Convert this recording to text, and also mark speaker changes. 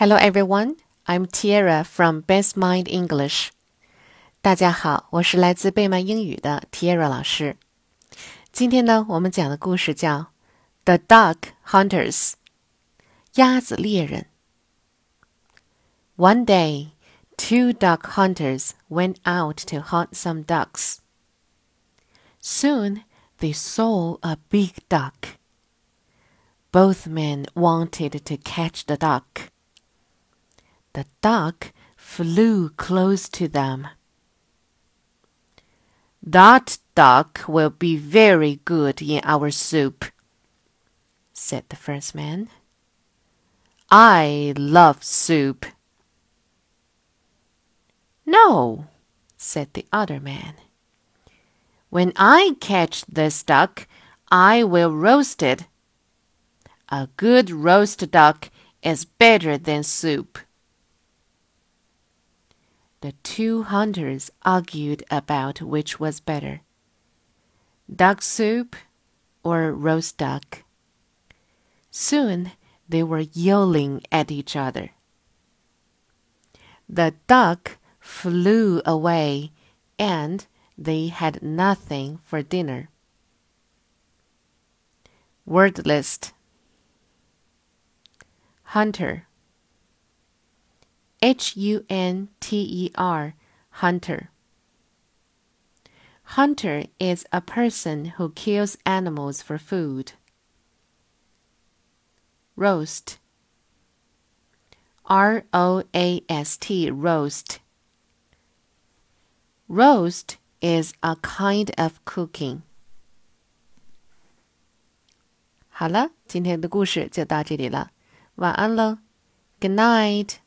Speaker 1: Hello everyone, I'm Tiara from Best Mind English. 大家好，我是来自贝曼英语的 Tiara 老师。今天呢，我们讲的故事叫《The Duck Hunters》鸭子猎人。One day, two duck hunters went out to hunt some ducks. Soon they saw a big duck. Both men wanted to catch the duck. The duck flew close to them. That duck will be very good in our soup, said the first man. I love soup. No, said the other man. When I catch this duck, I will roast it. A good roast duck is better than soup. The two hunters argued about which was better duck soup or roast duck. Soon they were yelling at each other. The duck flew away and they had nothing for dinner. Word list Hunter H U N T E R, hunter. Hunter is a person who kills animals for food. Roast. R O A S T, roast. Roast is a kind of cooking. 好了，今天的故事就到这里了，晚安喽，Good night。